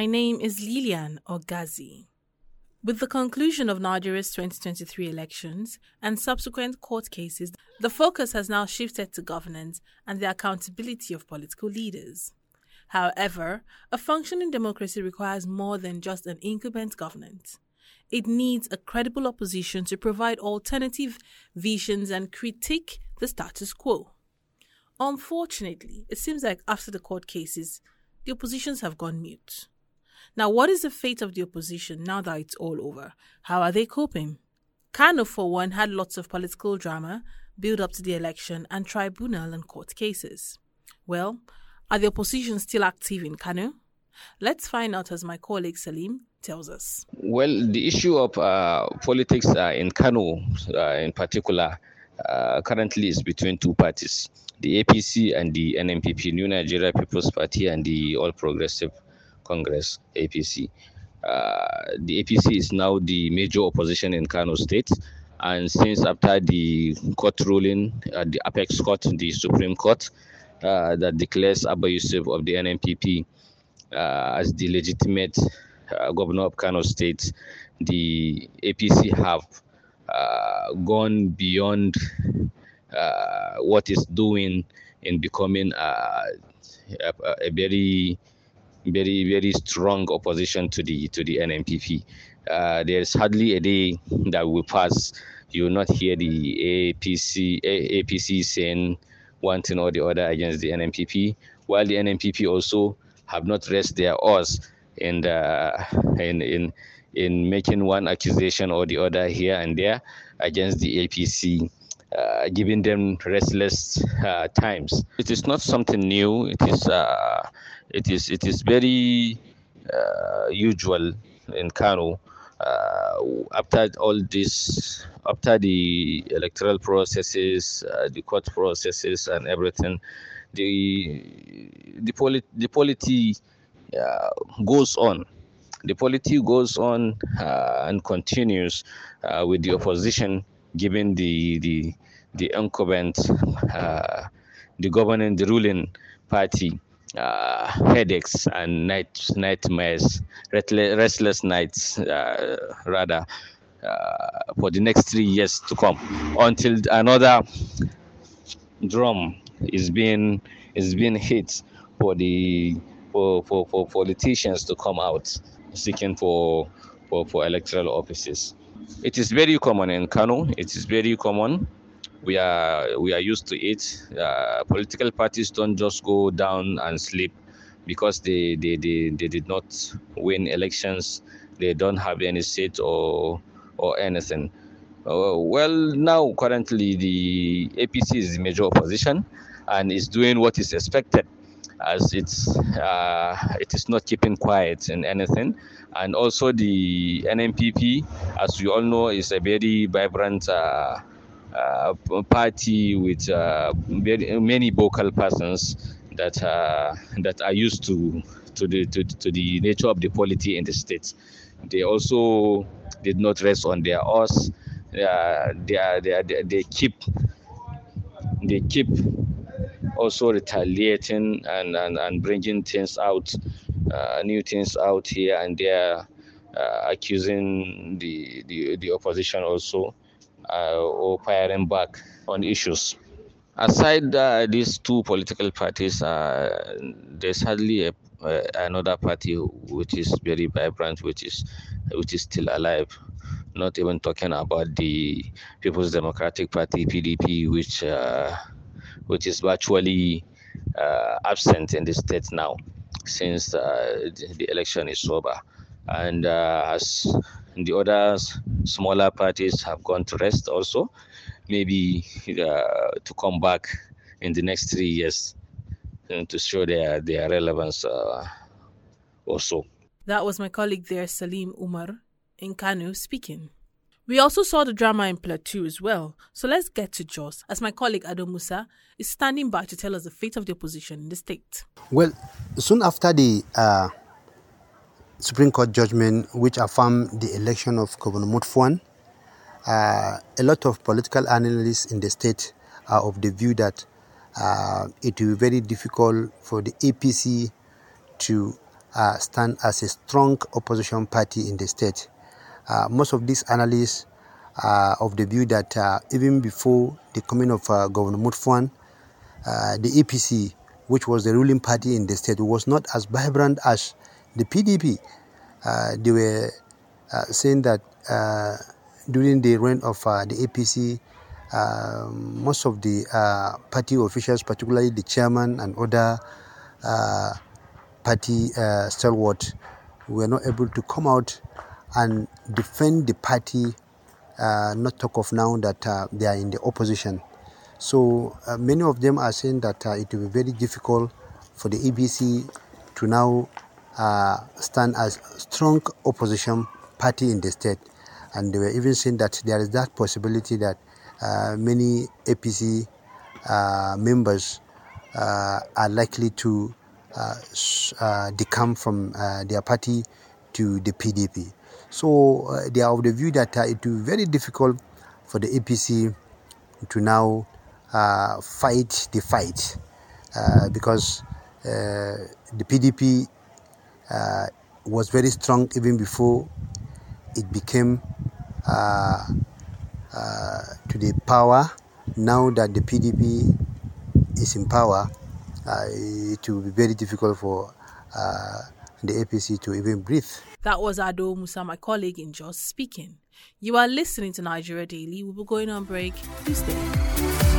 My name is Lilian Ogazi. With the conclusion of Nigeria's 2023 elections and subsequent court cases, the focus has now shifted to governance and the accountability of political leaders. However, a functioning democracy requires more than just an incumbent government. It needs a credible opposition to provide alternative visions and critique the status quo. Unfortunately, it seems like after the court cases, the oppositions have gone mute. Now, what is the fate of the opposition now that it's all over? How are they coping? Kano, for one, had lots of political drama build up to the election and tribunal and court cases. Well, are the opposition still active in Kano? Let's find out as my colleague Salim tells us. Well, the issue of uh, politics uh, in Kano, uh, in particular, uh, currently is between two parties the APC and the NNPP, New Nigeria People's Party, and the All Progressive Congress, APC. Uh, the APC is now the major opposition in Kano State. And since after the court ruling at the Apex Court, the Supreme Court, uh, that declares Abba Yusuf of the NNPP uh, as the legitimate uh, governor of Kano State, the APC have uh, gone beyond uh, what is doing in becoming a, a, very very very strong opposition to the to the NNPP. Uh, there's hardly a day that will pass you will not hear the APC APC saying one thing or the other against the NNPP, while the NNPP also have not raised their oars in the, in in in making one accusation or the other here and there against the APC uh, giving them restless uh, times. It is not something new. It is uh, it is it is very uh, usual in Kano. Uh, after all this, after the electoral processes, uh, the court processes, and everything, the the polit the polity goes on the polity goes on uh, and continues uh, with the opposition given the the the incumbent, uh, the governing, the ruling party uh, headaches and night nightmares, restless nights, uh, rather, uh, for the next three years to come, until another drum is being is being hit for the for, for, for politicians to come out seeking for, for for electoral offices. It is very common in Kano. It is very common. We are we are used to it. Uh, political parties don't just go down and sleep because they, they, they, they did not win elections. They don't have any seat or or anything. Uh, well, now currently the APC is the major opposition and is doing what is expected as it's uh, it is not keeping quiet in anything and also the NNPP as we all know is a very vibrant uh, party with uh, very, many vocal persons that uh, that are used to to the to, to the nature of the polity in the states they also did not rest on their oars uh, they, are, they, are, they keep they keep also retaliating and, and, and bringing things out, uh, new things out here and there, uh, accusing the, the, the opposition also. uh, or firing back on issues. Aside uh, these two political parties, uh, there's hardly a, another party which is very vibrant, which is which is still alive. Not even talking about the People's Democratic Party (PDP), which uh, which is virtually uh, absent in the state now since uh, the election is over. And uh, as the other smaller parties have gone to rest also, maybe uh, to come back in the next three years to show their, their relevance uh, also. That was my colleague there, Salim Umar, in Kano, speaking. We also saw the drama in Plateau as well. So let's get to Jos, as my colleague Ado Musa is standing by to tell us the fate of the opposition in the state. Well, soon after the uh, Supreme Court judgment, which affirmed the election of Governor Mutfwang, uh, a lot of political analysts in the state are of the view that uh, it will be very difficult for the APC to uh, stand as a strong opposition party in the state. Uh, most of these analysts are of the view that uh, even before the coming of uh, Governor Mutfwang, uh, the APC, which was the ruling party in the state, was not as vibrant as the PDP. Uh, they were saying that during the reign of the APC, most of the party officials, particularly the chairman and other party uh, stalwart were not able to come out and defend the party, uh, not talk of now that uh, they are in the opposition. So uh, many of them are saying that uh, it will be very difficult for the APC to now uh, stand as strong opposition party in the state. And they were even saying that there is that possibility that many APC members are likely to uh, uh, decamp from uh, their party to the PDP. So they are of the view that it will be very difficult for the APC to now fight the fight because the PDP was very strong even before it became uh, uh, to the power. Now that the PDP is in power, uh, it will be very difficult for uh, the APC to even breathe. That was Ado Musa, my colleague in Jos, speaking. You are listening to Nigeria Daily. We'll be going on break. Please stay.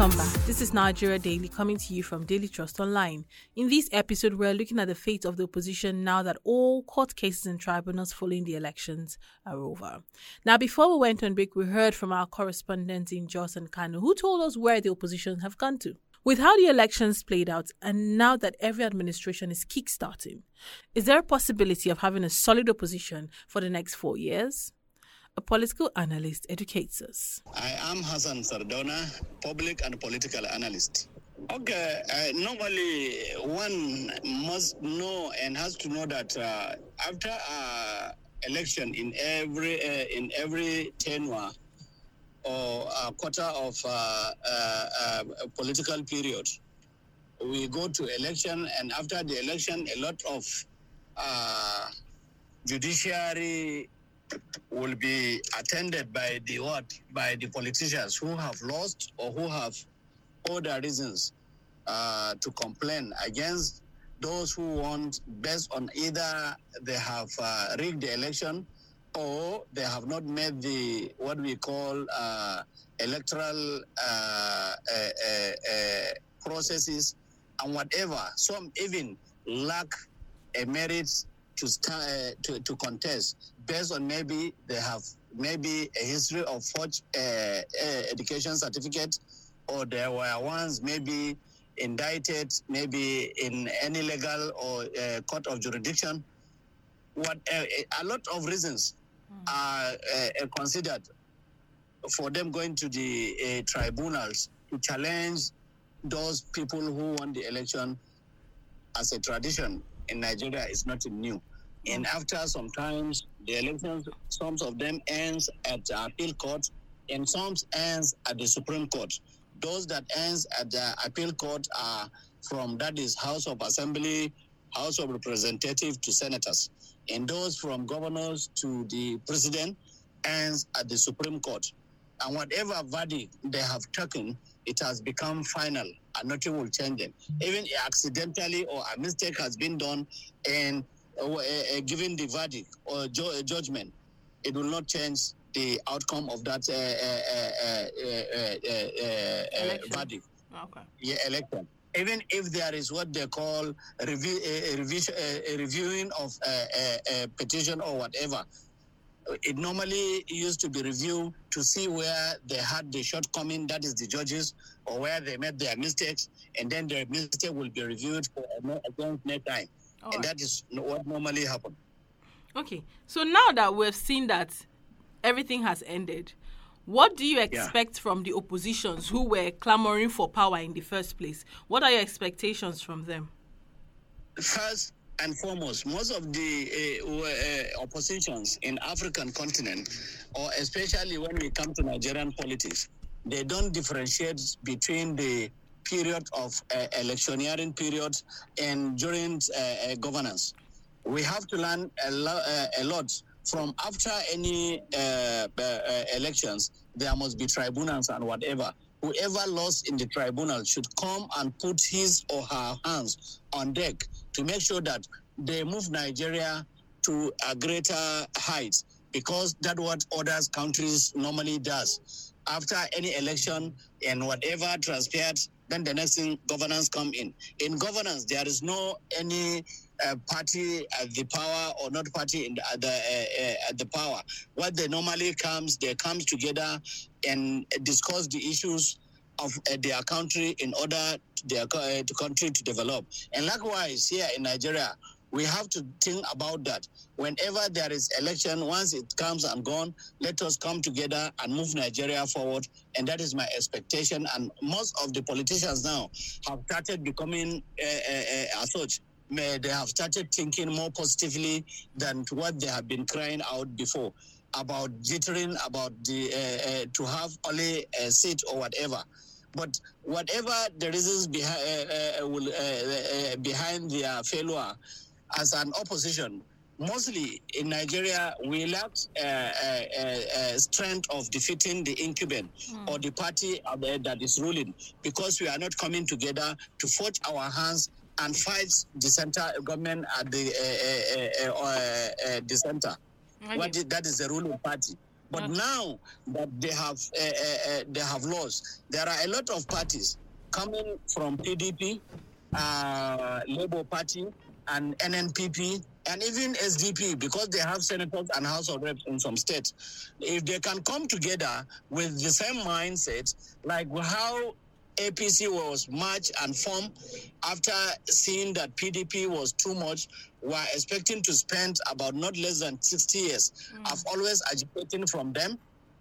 Welcome back. This is Nigeria Daily coming to you from Daily Trust Online. In this episode, we're looking at the fate of the opposition now that all court cases and tribunals following the elections are over. Now, before we went on break, we heard from our correspondents in Jos and Kano who told us where the opposition have gone to. With how the elections played out, and now that every administration is kickstarting, is there a possibility of having a solid opposition for the next four years? A political analyst, educates us. I am Hassan Sardona, public and political analyst. Okay, uh, normally one must know and has to know that uh, after uh, election in every uh, in every tenure or a quarter of uh, uh, a political period, we go to election, and after the election, a lot of judiciary will be attended by the what? By the politicians who have lost or who have other reasons uh, to complain against those who want based on either they have uh, rigged the election or they have not made the what we call uh, electoral uh, uh, uh, processes and whatever. Some even lack a merit to, st- to, to contest based on maybe they have maybe a history of forged uh, uh, education certificate, or there were ones maybe indicted maybe in any legal or uh, court of jurisdiction. What uh, a lot of reasons mm. are uh, considered for them going to the uh, tribunals to challenge those people who won the election as a tradition in Nigeria is nothing new. And mm. after sometimes the elections, some of them ends at the appeal court and some ends at the Supreme Court. Those that ends at the appeal court are from that is House of Assembly, House of Representatives to senators. And those from governors to the president ends at the Supreme Court. And whatever verdict they have taken, it has become final and nothing will change them. Even accidentally or a mistake has been done and uh, uh, given the verdict or ju- uh, judgment, it will not change the outcome of that verdict. Okay. Yeah, election. Even if there is what they call review, a, revision, a reviewing of a, a, petition or whatever, it normally used to be reviewed to see where they had the shortcoming, that is the judges, or where they made their mistakes, and then their mistake will be reviewed for against next time. All and right. that is what normally happens. Okay, so now that we've seen that everything has ended, what do you expect yeah. from the oppositions who were clamoring for power in the first place? What are your expectations from them? First, and foremost, most of the uh, uh, oppositions in African continent, or especially when we come to Nigerian politics, they don't differentiate between the period of uh, electioneering period and during uh, uh, governance. We have to learn a, lo- uh, a lot from after any uh, elections. There must be tribunals and whatever. Whoever lost in the tribunal should come and put his or her hands on deck to make sure that they move Nigeria to a greater height because that's what other countries normally does. After any election and whatever transpired, then the next thing governance come in. In governance, there is no any uh, party at the power or not party in the, at the, uh, uh, at the power. What they normally comes, they comes together and discuss the issues of uh, their country in order their uh, country to develop. And likewise, here in Nigeria, we have to think about that. Whenever there is election, once it comes and gone, let us come together and move Nigeria forward. And that is my expectation. And most of the politicians now have started becoming uh, uh, as such. May they have started thinking more positively than what they have been crying out before about jittering about the uh, to have only a seat or whatever. But whatever the reasons behind will, behind their failure as an opposition, mostly in Nigeria, we lack uh, uh, uh, strength of defeating the incumbent mm. or the party that is ruling because we are not coming together to forge our hands and fight the center government at the the center. What is, that is the ruling party. But okay. now that they have they have lost, there are a lot of parties coming from PDP, Labour Party, and NNPP and even SDP because they have senators and House of Reps in some states. If they can come together with the same mindset, like how APC was merged and formed after seeing that PDP was too much, were expecting to spend about not less than 60 years. Mm. I've always agitating from them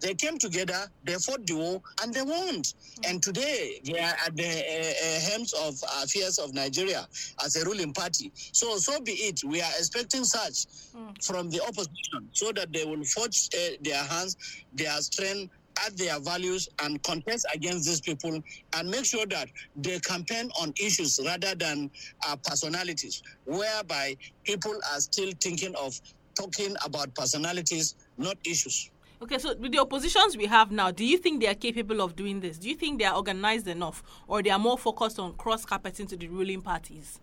they came together, they fought the war, and they won. And today, they are at the uh, of affairs of Nigeria as a ruling party. So, so be it. We are expecting such mm. from the opposition so that they will forge uh, their hands, their strength, add their values and contest against these people and make sure that they campaign on issues rather than uh, personalities, whereby people are still thinking of talking about personalities, not issues. Okay, so with the oppositions we have now, do you think they are capable of doing this? Do you think they are organized enough, or they are more focused on cross carpeting to the ruling parties?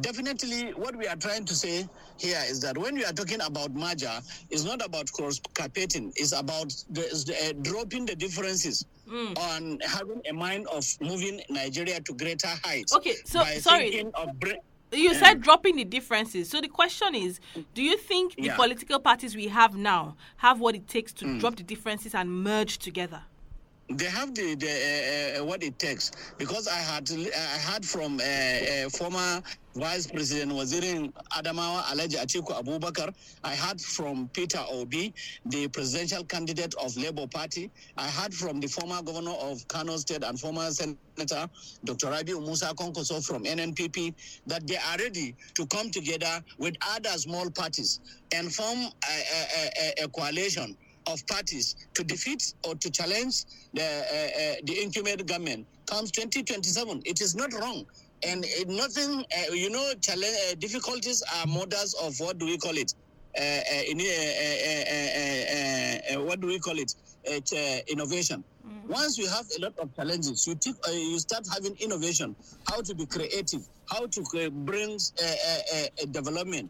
Definitely, what we are trying to say here is that when we are talking about merger, it's not about cross carpeting, it's about the, uh, dropping the differences. Mm. On having a mind of moving Nigeria to greater heights. Okay, so sorry. You said dropping the differences. So the question is, do you think the yeah. political parties we have now have what it takes to mm. drop the differences and merge together? They have the, the uh, uh, what it takes because I had I heard from uh, uh former Vice President Wazirin Adamawa Alhaji Atiku Abubakar. I heard from Peter Obi, the presidential candidate of Labour Party. I heard from the former governor of Kano State and former Senator Dr. Rabiu Musa Kwankwaso from NNPP that they are ready to come together with other small parties and form a, a, a, a coalition of parties to defeat or to challenge the, uh, uh, the incumbent government comes 2027. It is not wrong. And it, nothing, uh, you know, challenge, uh, difficulties are models of what do we call it? Uh, uh, in, what do we call it? innovation. Mm-hmm. Once you have a lot of challenges, you, take, you start having innovation, how to be creative, how to bring a development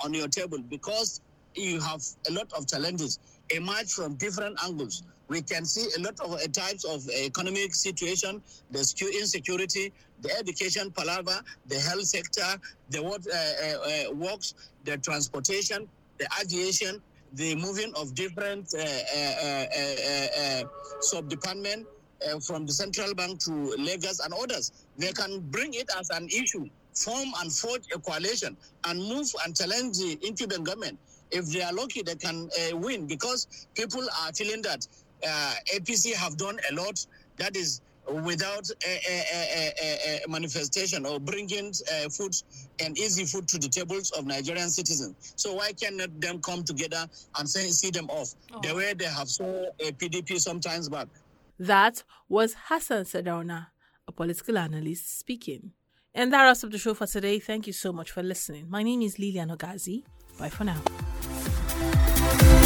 on your table because you have a lot of challenges emerge from different angles. We can see a lot of uh, types of economic situation, the insecurity, the education palaver, the health sector, the what, uh, uh, uh, works, the transportation, the aviation, the moving of different uh, uh, sub-department from the central bank to Lagos and others. They can bring it as an issue, form and forge a coalition and move and challenge the incumbent government if they are lucky, they can uh, win because people are feeling that uh, APC have done a lot. That is without a, a, a, a manifestation or bringing uh, food and easy food to the tables of Nigerian citizens. So why cannot them come together and say, see them off oh. the way they have saw a PDP sometimes back? That was Hassan Sadauna, a political analyst speaking. And that wraps up the show for today. Thank you so much for listening. My name is Lilian Ogazi. Bye for now. Bye.